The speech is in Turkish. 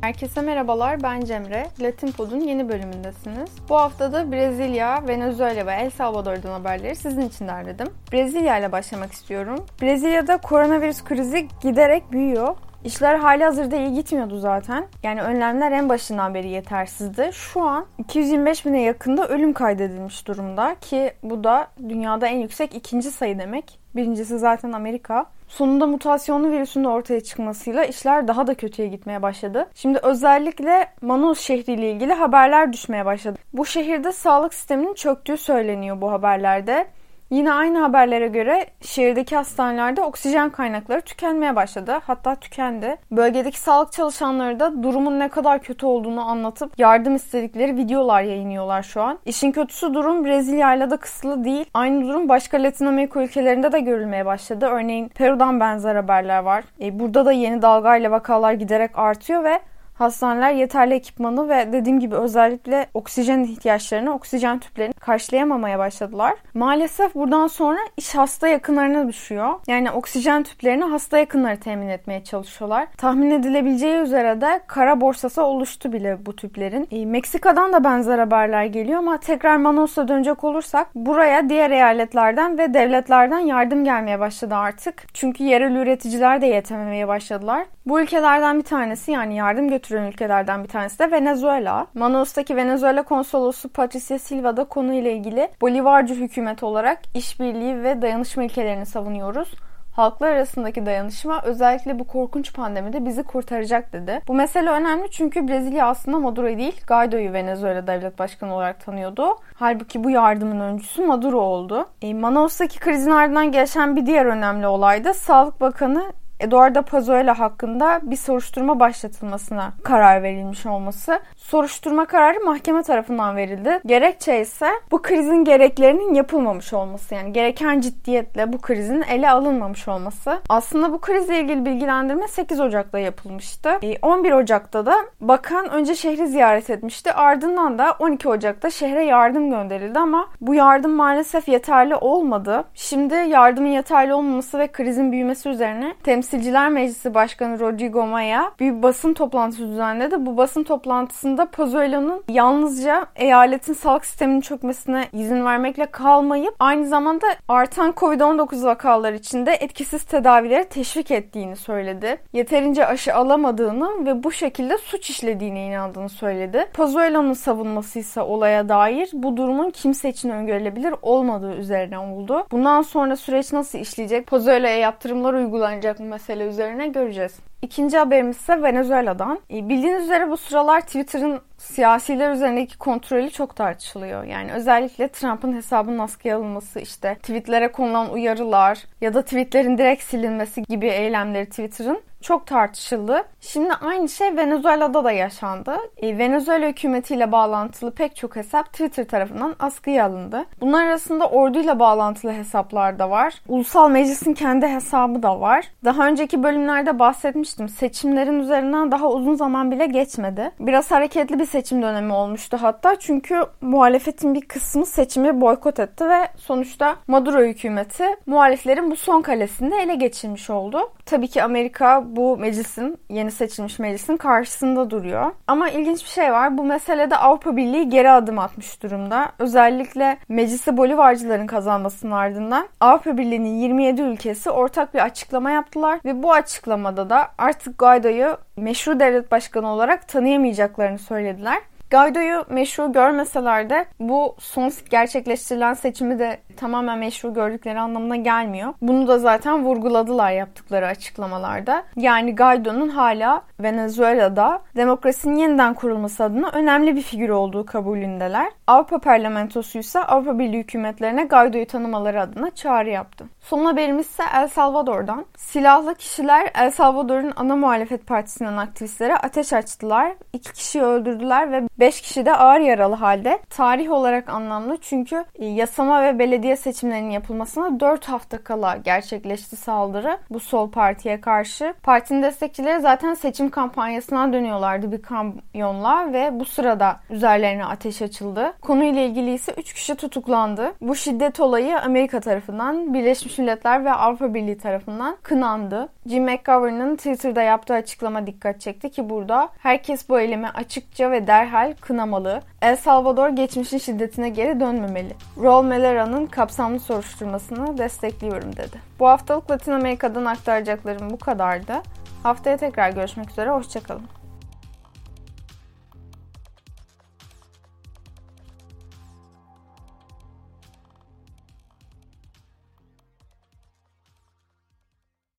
Herkese merhabalar, ben Cemre. Latin Pod'un yeni bölümündesiniz. Bu hafta da Brezilya, Venezuela ve El Salvador'dan haberleri sizin için derledim. Brezilya ile başlamak istiyorum. Brezilya'da koronavirüs krizi giderek büyüyor. İşler hali hazırda iyi gitmiyordu zaten. Yani önlemler en başından beri yetersizdi. Şu an 225 bine yakında ölüm kaydedilmiş durumda ki bu da dünyada en yüksek ikinci sayı demek. Birincisi zaten Amerika. Sonunda mutasyonlu virüsün de ortaya çıkmasıyla işler daha da kötüye gitmeye başladı. Şimdi özellikle Manaus şehriyle ilgili haberler düşmeye başladı. Bu şehirde sağlık sisteminin çöktüğü söyleniyor bu haberlerde. Yine aynı haberlere göre şehirdeki hastanelerde oksijen kaynakları tükenmeye başladı. Hatta tükendi. Bölgedeki sağlık çalışanları da durumun ne kadar kötü olduğunu anlatıp yardım istedikleri videolar yayınlıyorlar şu an. İşin kötüsü durum Brezilya ile de kısıtlı değil. Aynı durum başka Latin Amerika ülkelerinde de görülmeye başladı. Örneğin Peru'dan benzer haberler var. E, burada da yeni dalgayla vakalar giderek artıyor ve Hastaneler yeterli ekipmanı ve dediğim gibi özellikle oksijen ihtiyaçlarını, oksijen tüplerini karşılayamamaya başladılar. Maalesef buradan sonra iş hasta yakınlarına düşüyor. Yani oksijen tüplerini hasta yakınları temin etmeye çalışıyorlar. Tahmin edilebileceği üzere de kara borsası oluştu bile bu tüplerin. E, Meksika'dan da benzer haberler geliyor ama tekrar Manos'a dönecek olursak buraya diğer eyaletlerden ve devletlerden yardım gelmeye başladı artık. Çünkü yerel üreticiler de yetememeye başladılar. Bu ülkelerden bir tanesi yani yardım götüren ülkelerden bir tanesi de Venezuela. Manaus'taki Venezuela konsolosu Patricia Silva da konuyla ilgili Bolivarcı hükümet olarak işbirliği ve dayanışma ilkelerini savunuyoruz halklar arasındaki dayanışma özellikle bu korkunç pandemide bizi kurtaracak dedi. Bu mesele önemli çünkü Brezilya aslında Maduro'yu değil Guaido'yu Venezuela devlet başkanı olarak tanıyordu. Halbuki bu yardımın öncüsü Maduro oldu. E, Manaus'taki krizin ardından gelişen bir diğer önemli olay da Sağlık Bakanı Eduardo Pazuello hakkında bir soruşturma başlatılmasına karar verilmiş olması. Soruşturma kararı mahkeme tarafından verildi. Gerekçe ise bu krizin gereklerinin yapılmamış olması. Yani gereken ciddiyetle bu krizin ele alınmamış olması. Aslında bu krizle ilgili bilgilendirme 8 Ocak'ta yapılmıştı. 11 e, Ocak'ta da bakan önce şehri ziyaret etmişti. Ardından da 12 Ocak'ta şehre yardım gönderildi ama bu yardım maalesef yeterli olmadı. Şimdi yardımın yeterli olmaması ve krizin büyümesi üzerine temsil Temsilciler Meclisi Başkanı Rodrigo Maya bir basın toplantısı düzenledi. Bu basın toplantısında Pozuelo'nun yalnızca eyaletin sağlık sisteminin çökmesine izin vermekle kalmayıp aynı zamanda artan Covid-19 vakaları içinde etkisiz tedavileri teşvik ettiğini söyledi. Yeterince aşı alamadığını ve bu şekilde suç işlediğine inandığını söyledi. Pozuelo'nun savunması ise olaya dair bu durumun kimse için öngörülebilir olmadığı üzerine oldu. Bundan sonra süreç nasıl işleyecek? Pozuelo'ya yaptırımlar uygulanacak mı mesele üzerine göreceğiz. İkinci haberimiz ise Venezuela'dan. E, bildiğiniz üzere bu sıralar Twitter'ın siyasiler üzerindeki kontrolü çok tartışılıyor. Yani özellikle Trump'ın hesabının askıya alınması, işte tweetlere konulan uyarılar ya da tweetlerin direkt silinmesi gibi eylemleri Twitter'ın çok tartışıldı. Şimdi aynı şey Venezuela'da da yaşandı. E, Venezuela hükümetiyle bağlantılı pek çok hesap Twitter tarafından askıya alındı. Bunlar arasında orduyla bağlantılı hesaplar da var. Ulusal Meclis'in kendi hesabı da var. Daha önceki bölümlerde bahsetmiştim. Seçimlerin üzerinden daha uzun zaman bile geçmedi. Biraz hareketli bir seçim dönemi olmuştu hatta. Çünkü muhalefetin bir kısmı seçimi boykot etti ve sonuçta Maduro hükümeti muhaliflerin bu son kalesinde ele geçirmiş oldu. Tabii ki Amerika bu meclisin, yeni seçilmiş meclisin karşısında duruyor. Ama ilginç bir şey var. Bu meselede Avrupa Birliği geri adım atmış durumda. Özellikle meclisi Bolivarcıların kazanmasının ardından Avrupa Birliği'nin 27 ülkesi ortak bir açıklama yaptılar ve bu açıklamada da artık Guaido'yu meşru devlet başkanı olarak tanıyamayacaklarını söylediler. Guaido'yu meşru görmeseler de bu son gerçekleştirilen seçimi de tamamen meşru gördükleri anlamına gelmiyor. Bunu da zaten vurguladılar yaptıkları açıklamalarda. Yani Guaido'nun hala Venezuela'da demokrasinin yeniden kurulması adına önemli bir figür olduğu kabulündeler. Avrupa Parlamentosu ise Avrupa Birliği hükümetlerine Guaido'yu tanımaları adına çağrı yaptı. Son haberimiz ise El Salvador'dan. Silahlı kişiler El Salvador'un ana muhalefet partisinden aktivistlere ateş açtılar. İki kişiyi öldürdüler ve beş kişi de ağır yaralı halde. Tarih olarak anlamlı çünkü yasama ve belediye belediye seçimlerinin yapılmasına 4 hafta kala gerçekleşti saldırı bu sol partiye karşı. Partinin destekçileri zaten seçim kampanyasına dönüyorlardı bir kamyonla ve bu sırada üzerlerine ateş açıldı. Konuyla ilgili ise 3 kişi tutuklandı. Bu şiddet olayı Amerika tarafından, Birleşmiş Milletler ve Avrupa Birliği tarafından kınandı. Jim McGovern'ın Twitter'da yaptığı açıklama dikkat çekti ki burada herkes bu eylemi açıkça ve derhal kınamalı. El Salvador geçmişin şiddetine geri dönmemeli. Raul Melera'nın kapsamlı soruşturmasını destekliyorum dedi. Bu haftalık Latin Amerika'dan aktaracaklarım bu kadardı. Haftaya tekrar görüşmek üzere, hoşçakalın.